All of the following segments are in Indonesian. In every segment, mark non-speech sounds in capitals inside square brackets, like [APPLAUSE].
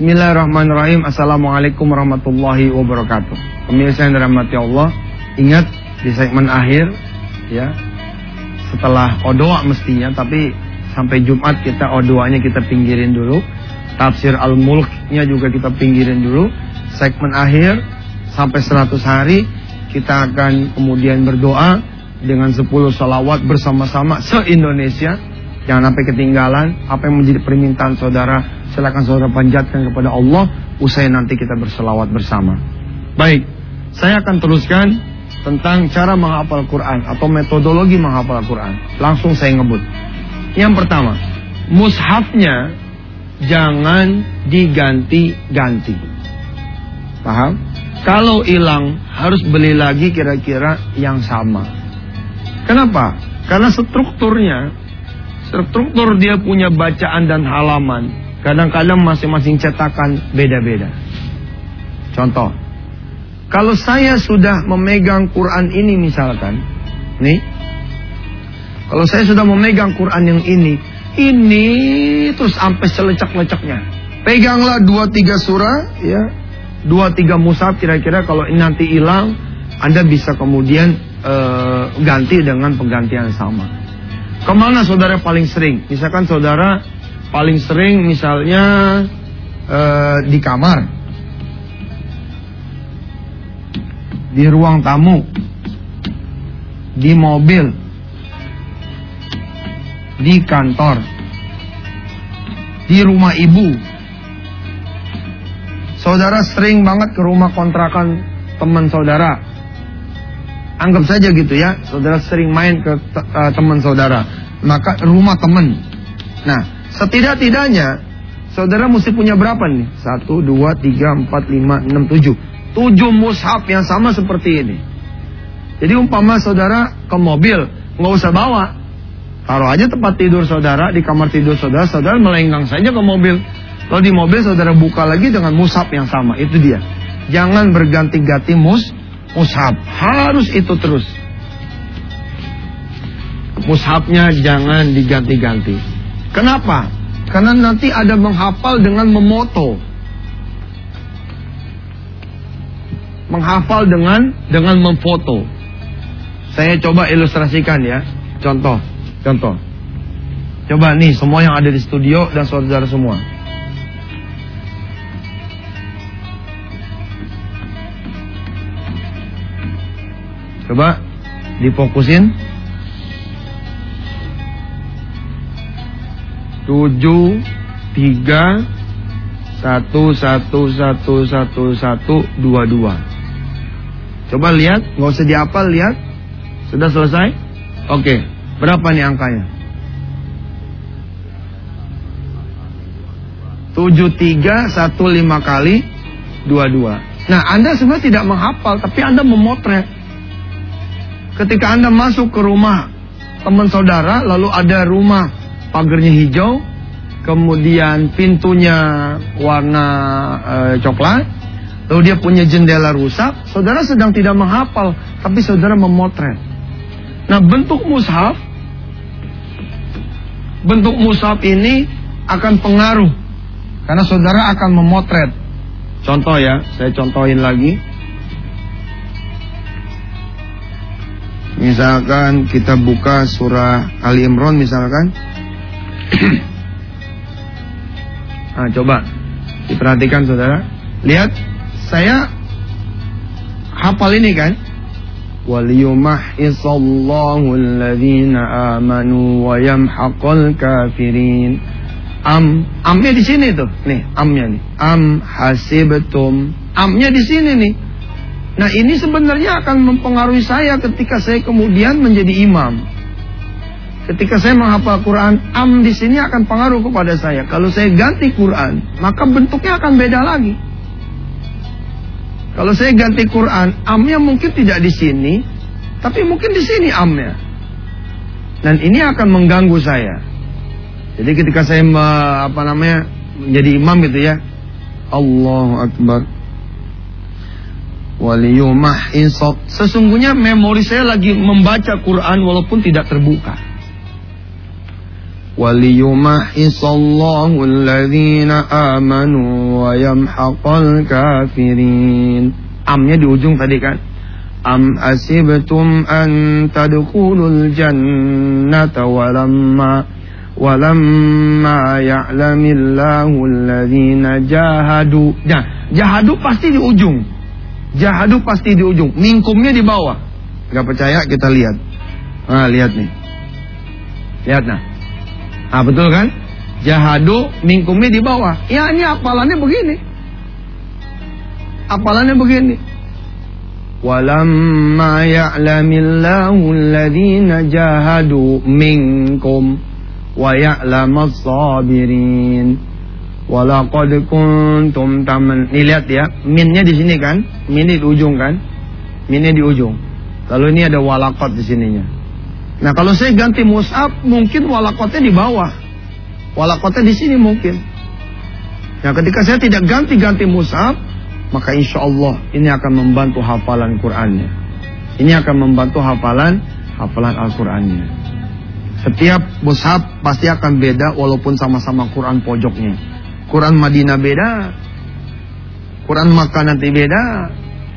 Bismillahirrahmanirrahim. Assalamualaikum warahmatullahi wabarakatuh. Pemirsa yang dirahmati Allah, ingat di segmen akhir ya. Setelah odoa mestinya, tapi sampai Jumat kita odoanya kita pinggirin dulu. Tafsir Al-Mulknya juga kita pinggirin dulu. Segmen akhir sampai 100 hari kita akan kemudian berdoa dengan 10 salawat bersama-sama se-Indonesia. Jangan sampai ketinggalan apa yang menjadi permintaan saudara silakan saudara panjatkan kepada Allah usai nanti kita berselawat bersama. Baik, saya akan teruskan tentang cara menghafal Quran atau metodologi menghafal Quran. Langsung saya ngebut. Yang pertama, mushafnya jangan diganti-ganti. Paham? Kalau hilang harus beli lagi kira-kira yang sama. Kenapa? Karena strukturnya, struktur dia punya bacaan dan halaman Kadang-kadang masing-masing cetakan beda-beda. Contoh, kalau saya sudah memegang Quran ini misalkan, nih, kalau saya sudah memegang Quran yang ini, ini terus sampai selecak-lecaknya. Peganglah dua tiga surah, ya, dua tiga musab kira-kira kalau nanti hilang, Anda bisa kemudian uh, ganti dengan penggantian sama. Ke mana saudara paling sering? Misalkan saudara paling sering misalnya uh, di kamar, di ruang tamu, di mobil, di kantor, di rumah ibu. Saudara sering banget ke rumah kontrakan teman saudara. Anggap saja gitu ya, saudara sering main ke uh, teman saudara. Maka rumah teman. Nah, Setidak-tidaknya saudara mesti punya berapa nih? Satu, dua, tiga, empat, lima, enam, tujuh. Tujuh mushaf yang sama seperti ini. Jadi umpama saudara ke mobil, nggak usah bawa. Taruh aja tempat tidur saudara, di kamar tidur saudara, saudara melenggang saja ke mobil. Kalau di mobil saudara buka lagi dengan mushaf yang sama, itu dia. Jangan berganti-ganti mus, mushaf. Harus itu terus. Mushafnya jangan diganti-ganti. Kenapa? Karena nanti ada menghafal dengan memoto. Menghafal dengan dengan memfoto. Saya coba ilustrasikan ya. Contoh, contoh. Coba nih semua yang ada di studio dan saudara semua. Coba difokusin. tujuh tiga satu satu satu satu satu dua dua. Coba lihat, nggak usah dihafal, lihat. Sudah selesai? Oke, berapa nih angkanya? Tujuh tiga satu lima kali dua dua. Nah, Anda sebenarnya tidak menghafal, tapi Anda memotret. Ketika Anda masuk ke rumah teman saudara, lalu ada rumah pagarnya hijau, kemudian pintunya warna e, coklat, lalu dia punya jendela rusak, saudara sedang tidak menghafal, tapi saudara memotret. Nah, bentuk mushaf bentuk mushaf ini akan pengaruh karena saudara akan memotret. Contoh ya, saya contohin lagi. Misalkan kita buka surah Ali Imran misalkan. nah, [COUGHS] coba diperhatikan saudara. Lihat saya hafal ini kan. Waliyumahisallahu alladhina amanu wa yamhaqal kafirin. Am amnya di sini tuh. Nih, amnya nih. Am hasibtum. Amnya di sini nih Nah ini sebenarnya akan mempengaruhi saya ketika saya kemudian menjadi imam. Ketika saya menghafal Quran, am di sini akan pengaruh kepada saya. Kalau saya ganti Quran, maka bentuknya akan beda lagi. Kalau saya ganti Quran, amnya mungkin tidak di sini, tapi mungkin di sini amnya. Dan ini akan mengganggu saya. Jadi ketika saya apa namanya menjadi imam gitu ya, Allahu Akbar waliyumah insok. Sesungguhnya memori saya lagi membaca Quran walaupun tidak terbuka. Waliyumah insallahu alladhina amanu wa yamhaqal kafirin. Amnya di ujung tadi kan. Am asibtum an tadkhulul jannata walamma walamma ya'lamillahu alladhina jahadu. Nah, jahadu pasti di ujung. Jahadu pasti di ujung Mingkumnya di bawah Gak percaya kita lihat Nah lihat nih Lihat nah Ah betul kan? Jahadu mingkumi di bawah. Ya ini apalannya begini. Apalannya begini. Walamma ya'lamillahu alladhina jahadu minkum wa ya'lamas sabirin. Walaqad kuntum taman. Nih lihat ya, minnya di sini kan? Minnya di ujung kan? Minnya di ujung. Lalu ini ada walakot di sininya. Nah kalau saya ganti musab mungkin walakotnya di bawah. Walakotnya di sini mungkin. Nah ketika saya tidak ganti-ganti musab, maka insya Allah ini akan membantu hafalan Qur'annya. Ini akan membantu hafalan hafalan Al-Qur'annya. Setiap mushaf pasti akan beda walaupun sama-sama Quran pojoknya. Quran Madinah beda, Quran Makkah nanti beda,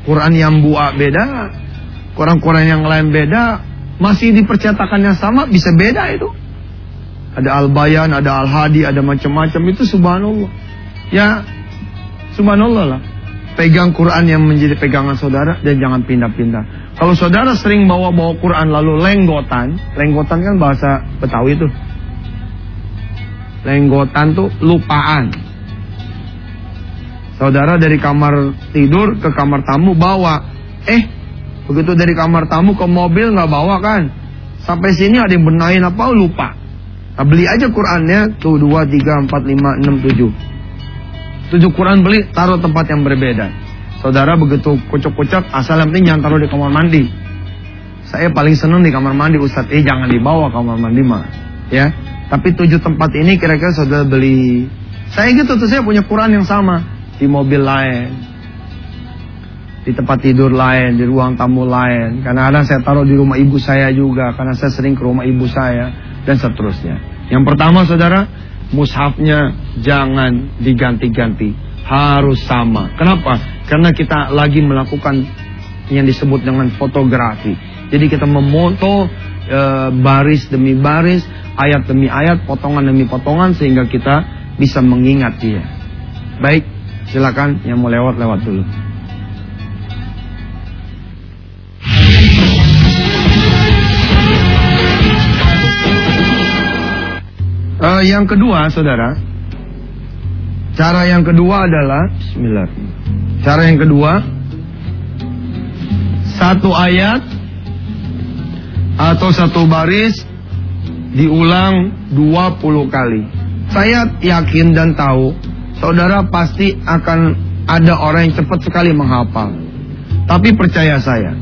Quran yang buah beda, Quran-Quran yang lain beda, masih di yang sama bisa beda itu. Ada Al-Bayan, ada Al-Hadi, ada macam-macam itu subhanallah. Ya subhanallah lah. Pegang Quran yang menjadi pegangan saudara dan jangan pindah-pindah. Kalau saudara sering bawa-bawa Quran lalu lenggotan, lenggotan kan bahasa Betawi itu. Lenggotan tuh lupaan. Saudara dari kamar tidur ke kamar tamu bawa, eh Begitu dari kamar tamu ke mobil nggak bawa kan. Sampai sini ada yang benahin apa lupa. Nah, beli aja Qurannya tuh 2, 3, 4, 5, 6, 7. 7 Quran beli taruh tempat yang berbeda. Saudara begitu kocok-kocok asal yang penting jangan taruh di kamar mandi. Saya paling senang di kamar mandi Ustadz. Eh jangan dibawa kamar mandi mah. Ya. Tapi tujuh tempat ini kira-kira saudara beli. Saya gitu tuh saya punya Quran yang sama di mobil lain di tempat tidur lain, di ruang tamu lain. Karena kadang saya taruh di rumah ibu saya juga, karena saya sering ke rumah ibu saya, dan seterusnya. Yang pertama saudara, mushafnya jangan diganti-ganti, harus sama. Kenapa? Karena kita lagi melakukan yang disebut dengan fotografi. Jadi kita memoto e, baris demi baris, ayat demi ayat, potongan demi potongan, sehingga kita bisa mengingat dia. Baik, silakan yang mau lewat lewat dulu. Uh, yang kedua, saudara, cara yang kedua adalah Bismillah. Cara yang kedua, satu ayat atau satu baris diulang 20 kali. Saya yakin dan tahu, saudara pasti akan ada orang yang cepat sekali menghafal. Tapi percaya saya,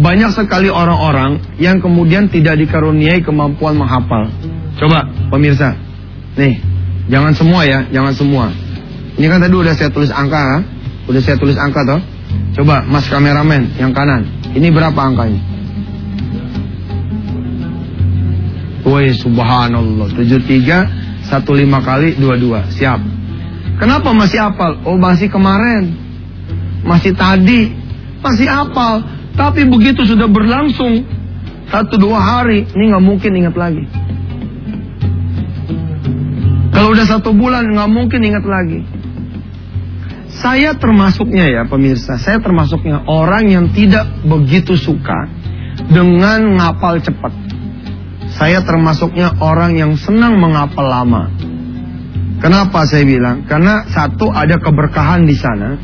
banyak sekali orang-orang yang kemudian tidak dikaruniai kemampuan menghafal. Coba pemirsa. Nih, jangan semua ya, jangan semua. Ini kan tadi udah saya tulis angka, ha? udah saya tulis angka toh. Coba Mas kameramen yang kanan. Ini berapa angkanya? Woi subhanallah. 73 15 kali 22 Siap. Kenapa masih apal? Oh masih kemarin. Masih tadi. Masih apal. Tapi begitu sudah berlangsung Satu dua hari Ini nggak mungkin ingat lagi. Kalau udah satu bulan nggak mungkin ingat lagi. Saya termasuknya ya pemirsa, saya termasuknya orang yang tidak begitu suka dengan ngapal cepat. Saya termasuknya orang yang senang menghafal lama. Kenapa saya bilang? Karena satu ada keberkahan di sana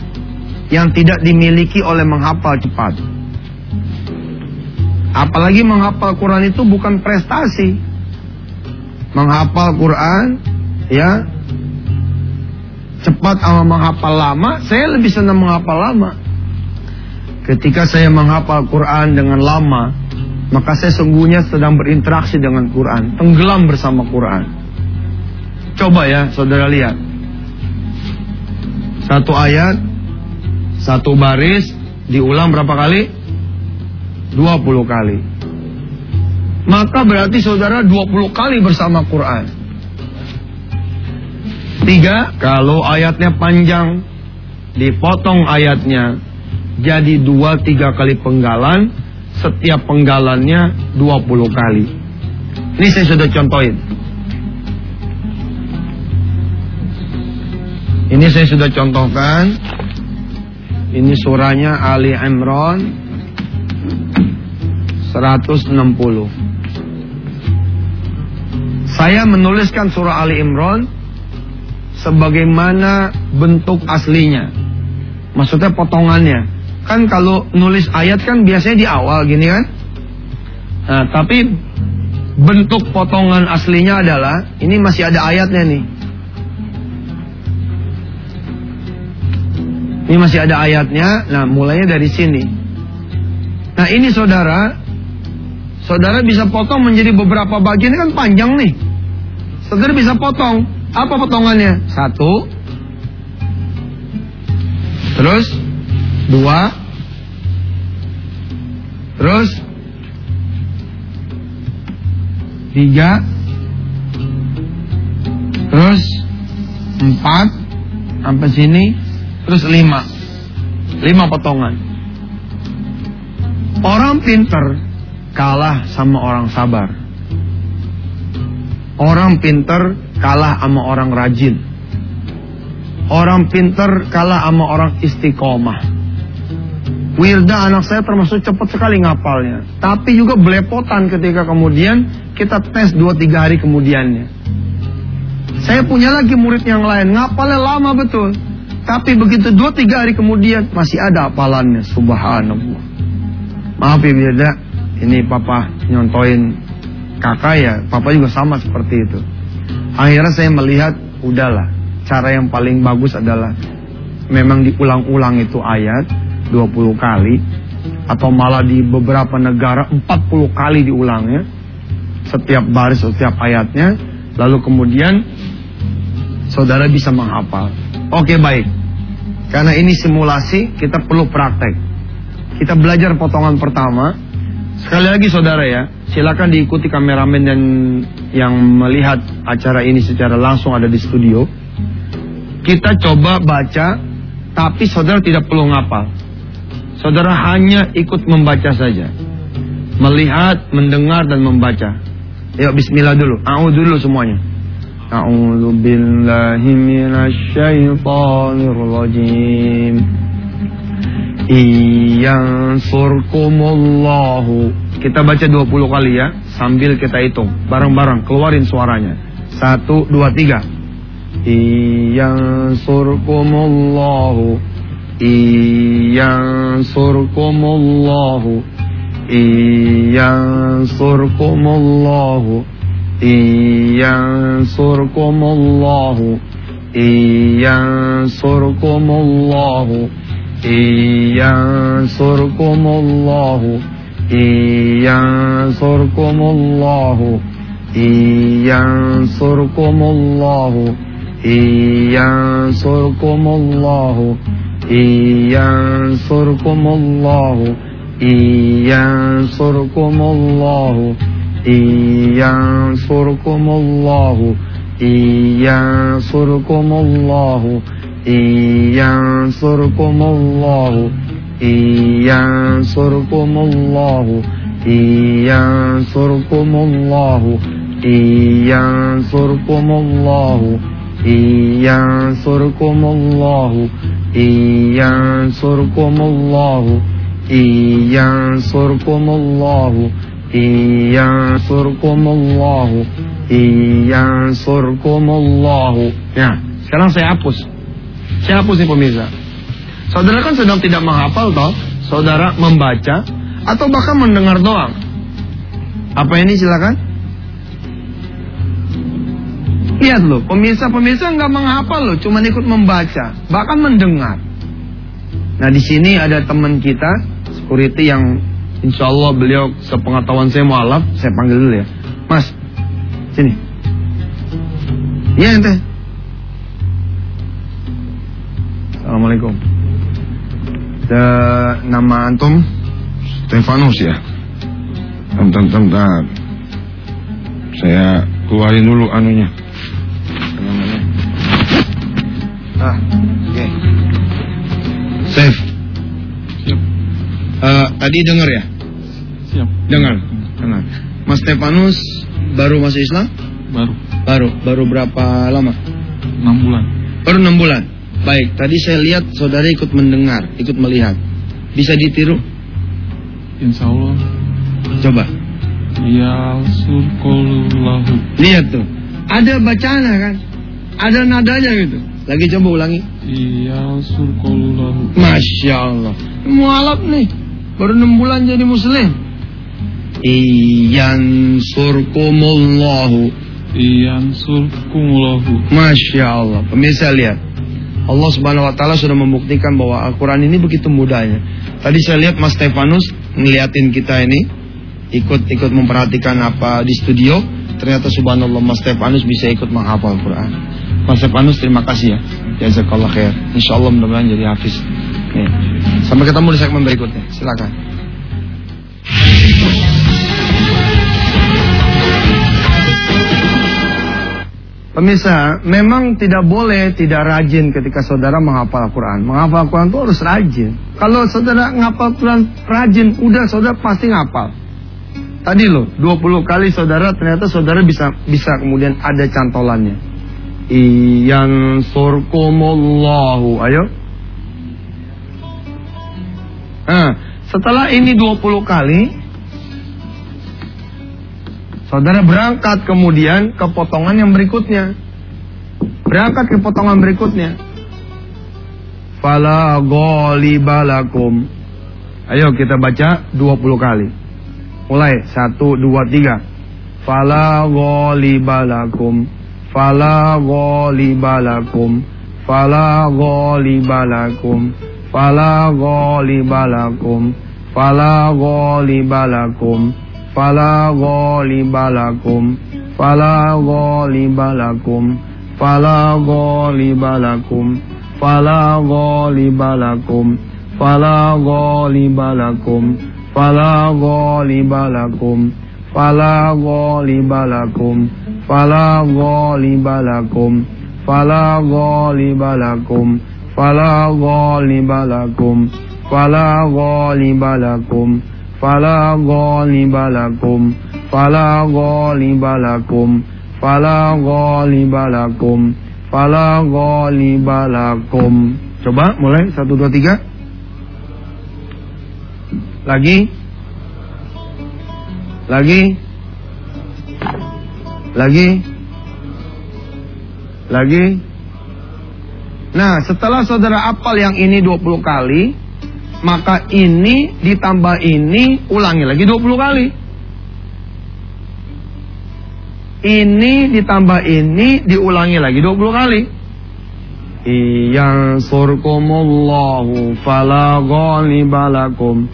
yang tidak dimiliki oleh menghafal cepat. Apalagi menghafal Quran itu bukan prestasi. Menghafal Quran ya cepat sama menghafal lama, saya lebih senang menghafal lama. Ketika saya menghafal Quran dengan lama, maka saya sungguhnya sedang berinteraksi dengan Quran, tenggelam bersama Quran. Coba ya, saudara lihat. Satu ayat, satu baris, diulang berapa kali? 20 kali. Maka berarti saudara 20 kali bersama Quran. Tiga, kalau ayatnya panjang, dipotong ayatnya jadi dua tiga kali penggalan, setiap penggalannya dua puluh kali. Ini saya sudah contohin. Ini saya sudah contohkan. Ini surahnya Ali Imran 160. Saya menuliskan surah Ali Imran sebagaimana bentuk aslinya. Maksudnya potongannya. Kan kalau nulis ayat kan biasanya di awal gini kan. Nah, tapi bentuk potongan aslinya adalah ini masih ada ayatnya nih. Ini masih ada ayatnya. Nah, mulainya dari sini. Nah, ini saudara, saudara bisa potong menjadi beberapa bagian ini kan panjang nih. Saudara bisa potong. Apa potongannya? Satu. Terus dua. Terus tiga. Terus empat sampai sini Terus lima. Lima potongan. Orang pinter kalah sama orang sabar. Orang pinter kalah sama orang rajin. Orang pinter kalah sama orang istiqomah. Wirda anak saya termasuk cepat sekali ngapalnya. Tapi juga belepotan ketika kemudian kita tes 2-3 hari kemudiannya. Saya punya lagi murid yang lain, ngapalnya lama betul. Tapi begitu dua tiga hari kemudian masih ada apalannya, subhanallah. Maaf ya beda, ini papa nyontoin kakak ya, papa juga sama seperti itu. Akhirnya saya melihat, udahlah, cara yang paling bagus adalah memang diulang-ulang itu ayat 20 kali atau malah di beberapa negara 40 kali diulangnya setiap baris setiap ayatnya lalu kemudian saudara bisa menghafal. Oke baik. Karena ini simulasi, kita perlu praktek. Kita belajar potongan pertama. Sekali lagi saudara ya, silakan diikuti kameramen dan yang melihat acara ini secara langsung ada di studio. Kita coba baca, tapi saudara tidak perlu ngapal. Saudara hanya ikut membaca saja. Melihat, mendengar dan membaca. Yuk bismillah dulu. A'udzu dulu semuanya. A'udzu billahi minasyaitonir rajim. Iyansurkumullahu. Kita baca 20 kali ya sambil kita hitung. Bareng-bareng keluarin suaranya. 1 2 3. Iyansurkumullahu Iyansurkumullahu Iyansurkumullahu ينصركم الله إن ينصركم الله إن ينصركم الله إن ينصركم الله إن ينصركم الله إن ينصركم الله إن ينصركم الله إن ينصركم الله ينصركم الله ينصركم الله ينصركم الله ينصركم الله ينصركم الله ينصركم الله ينصركم الله ينصركم الله ينصركم الله Iyansurkumullahu Iyansurkumullahu Ya, sekarang saya hapus Saya hapus nih pemirsa Saudara kan sedang tidak menghafal toh Saudara membaca Atau bahkan mendengar doang Apa ini silakan Lihat loh, pemirsa-pemirsa nggak menghafal loh, cuma ikut membaca, bahkan mendengar. Nah di sini ada teman kita, security yang Insya Allah beliau sepengetahuan saya mualaf, saya panggil dulu ya. Mas, sini. Iya ente. Assalamualaikum. Da, nama antum? Stefanus ya. Bentar, bentar. Saya keluarin dulu anunya. Steve, Siap. eh, tadi dengar ya? Siap. Dengar, dengar. Mas Stefanus baru masuk Islam? Baru. Baru, baru berapa lama? 6 bulan. Baru enam bulan. Baik, tadi saya lihat saudara ikut mendengar, ikut melihat. Bisa ditiru? Insya Allah. Coba. Ya surkullahu. Lihat tuh. Ada bacaan kan? Ada nadanya gitu. Lagi coba ulangi. Ya surkullahu. Masya Allah. Mualaf nih. Baru enam bulan jadi muslim. Iyan surkumullahu. Iyan surkumullahu. Masya Allah. Pemirsa lihat. Allah subhanahu wa ta'ala sudah membuktikan bahwa Al-Quran ini begitu mudahnya. Tadi saya lihat Mas Stefanus ngeliatin kita ini. Ikut-ikut memperhatikan apa di studio. Ternyata subhanallah Mas Stefanus bisa ikut menghafal Al-Quran. Mas Stefanus terima kasih ya. Jazakallah khair. Insya Allah mudah-mudahan jadi hafiz. Nih. Sampai ketemu di segmen berikutnya. Silakan. Pemirsa, memang tidak boleh tidak rajin ketika saudara menghafal Al-Quran. Menghafal Al-Quran itu harus rajin. Kalau saudara ngapal Al-Quran rajin, udah saudara pasti ngapal. Tadi loh, 20 kali saudara ternyata saudara bisa bisa kemudian ada cantolannya. Iyan surkumullahu. Ayo. Nah, setelah ini 20 kali, Saudara berangkat kemudian ke potongan yang berikutnya. Berangkat ke potongan berikutnya. Fala ghalibalakum. Ayo kita baca 20 kali. Mulai 1 2 3. Fala ghalibalakum. Fala ghalibalakum. Fala ghalibalakum. Fala ghalibalakum. Fala ghalibalakum. Fala ghalibalakum Fala ghalibalakum Fala ghalibalakum Fala ghalibalakum Fala ghalibalakum Fala ghalibalakum Fala fala ghalibalakum fala ghalibalakum fala ghalibalakum fala ghalibalakum fala ghalibalakum fala ghalibalakum fala ghalibalakum fala ghalibalakum coba mulai. 1 2 3 lagi. Lagi. Lagi Lagi Nah setelah saudara apal yang ini 20 kali maka ini ditambah ini ulangi lagi 20 kali. Ini ditambah ini diulangi lagi 20 kali. Iyan surkumullahu fala ghalibalakum.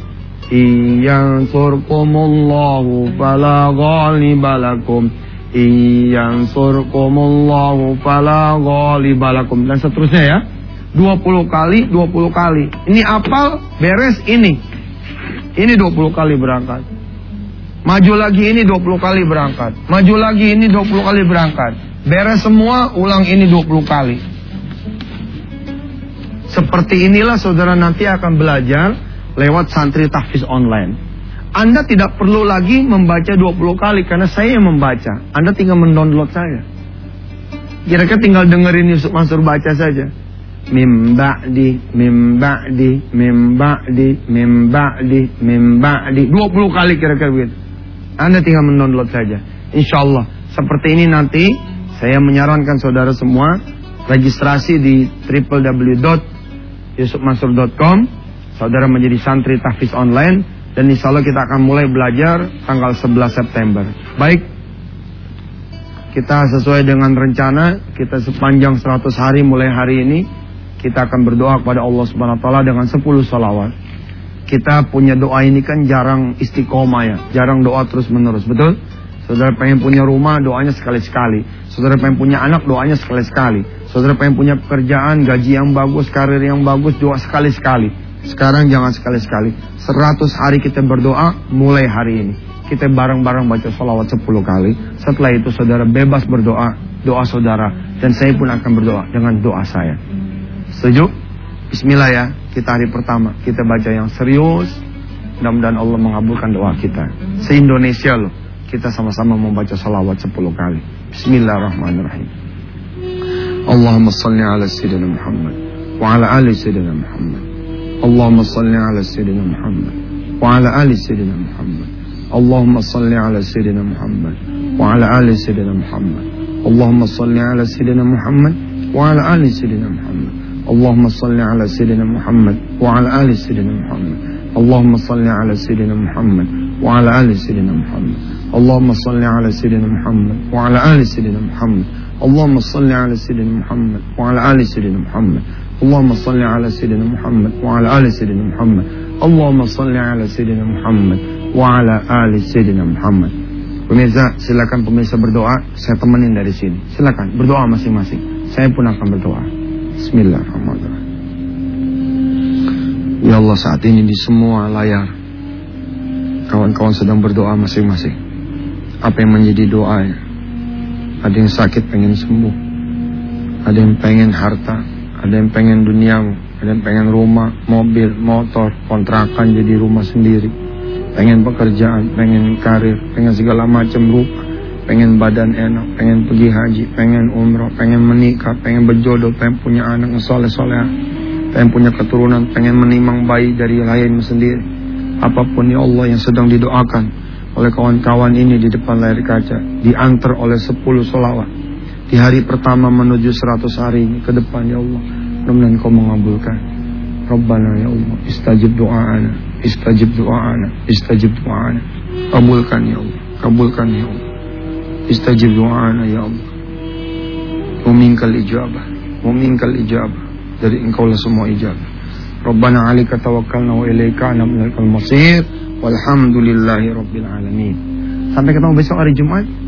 Iyan surkumullahu fala Iyan surkumullahu fala ghalibalakum. Dan seterusnya ya. 20 kali, 20 kali. Ini apal, beres ini. Ini 20 kali berangkat. Maju lagi ini 20 kali berangkat. Maju lagi ini 20 kali berangkat. Beres semua, ulang ini 20 kali. Seperti inilah saudara nanti akan belajar lewat santri tahfiz online. Anda tidak perlu lagi membaca 20 kali karena saya yang membaca. Anda tinggal mendownload saya. Kira-kira tinggal dengerin Yusuf Mansur baca saja mim ba'di mim ba'di mim ba'di mim ba'di mim ba'di 20 kali kira-kira begitu. Anda tinggal mendownload saja. Insya Allah seperti ini nanti saya menyarankan saudara semua registrasi di www.yusufmansur.com saudara menjadi santri tahfiz online dan insya Allah kita akan mulai belajar tanggal 11 September. Baik, kita sesuai dengan rencana kita sepanjang 100 hari mulai hari ini kita akan berdoa kepada Allah Subhanahu wa taala dengan 10 salawat. Kita punya doa ini kan jarang istiqomah ya, jarang doa terus-menerus, betul? Saudara pengen punya rumah, doanya sekali-sekali. Saudara pengen punya anak, doanya sekali-sekali. Saudara pengen punya pekerjaan, gaji yang bagus, karir yang bagus, doa sekali-sekali. Sekarang jangan sekali-sekali. 100 hari kita berdoa mulai hari ini. Kita bareng-bareng baca salawat 10 kali. Setelah itu saudara bebas berdoa, doa saudara. Dan saya pun akan berdoa dengan doa saya. Setuju? Bismillah ya, kita hari pertama. Kita baca yang serius. Mudah-mudahan Allah mengabulkan doa kita. Se-Indonesia loh. Kita sama-sama membaca salawat 10 kali. Bismillahirrahmanirrahim. Allahumma salli ala Sayyidina Muhammad. Wa ala ali Sayyidina Muhammad. اللهم صل على سيدنا محمد وعلى آل سيدنا محمد. اللهم صل على سيدنا محمد وعلى آل سيدنا محمد. اللهم صل على سيدنا محمد وعلى آل سيدنا محمد. اللهم صل على سيدنا محمد وعلى آل سيدنا محمد. اللهم صل على سيدنا محمد وعلى آل سيدنا محمد. اللهم صل على سيدنا محمد وعلى آل سيدنا محمد. اللهم صل على سيدنا محمد وعلى آل سيدنا محمد. اللهم صل على سيدنا محمد وعلى آل سيدنا محمد اللهم صل على سيدنا محمد وعلى آل سيدنا محمد Pemirsa, silakan pemirsa berdoa. Saya temenin dari sini. Silakan berdoa masing-masing. Saya pun akan berdoa. Bismillahirrahmanirrahim. Ya Allah saat ini di semua layar kawan-kawan sedang berdoa masing-masing. Apa yang menjadi doanya? Ada yang sakit pengen sembuh. Ada yang pengen harta, ada yang pengen duniamu, ada yang pengen rumah, mobil, motor, kontrakan jadi rumah sendiri. Pengen pekerjaan, pengen karir, pengen segala macam rupa pengen badan enak, pengen pergi haji, pengen umroh, pengen menikah, pengen berjodoh, pengen punya anak yang soleh-soleh, pengen punya keturunan, pengen menimang bayi dari lain sendiri. Apa pun ya Allah yang sedang didoakan oleh kawan-kawan ini di depan layar kaca, diantar oleh 10 solawat. Di hari pertama menuju 100 hari ini ke depan ya Allah, mudah-mudahan kau mengabulkan. Rabbana ya Allah, istajib doa'ana, istajib doa'ana, istajib doa'ana. Kabulkan ya Allah, kabulkan ya Allah. Istajib doana ya Allah. Memingal ijabah. Memingal ijabah. Dari engkau lah semua ijabah. Rabbana alika tawakkalna wa ilaika anabnal masir. Walhamdulillahi rabbil alamin. Sampai ketemu besok hari Jumat.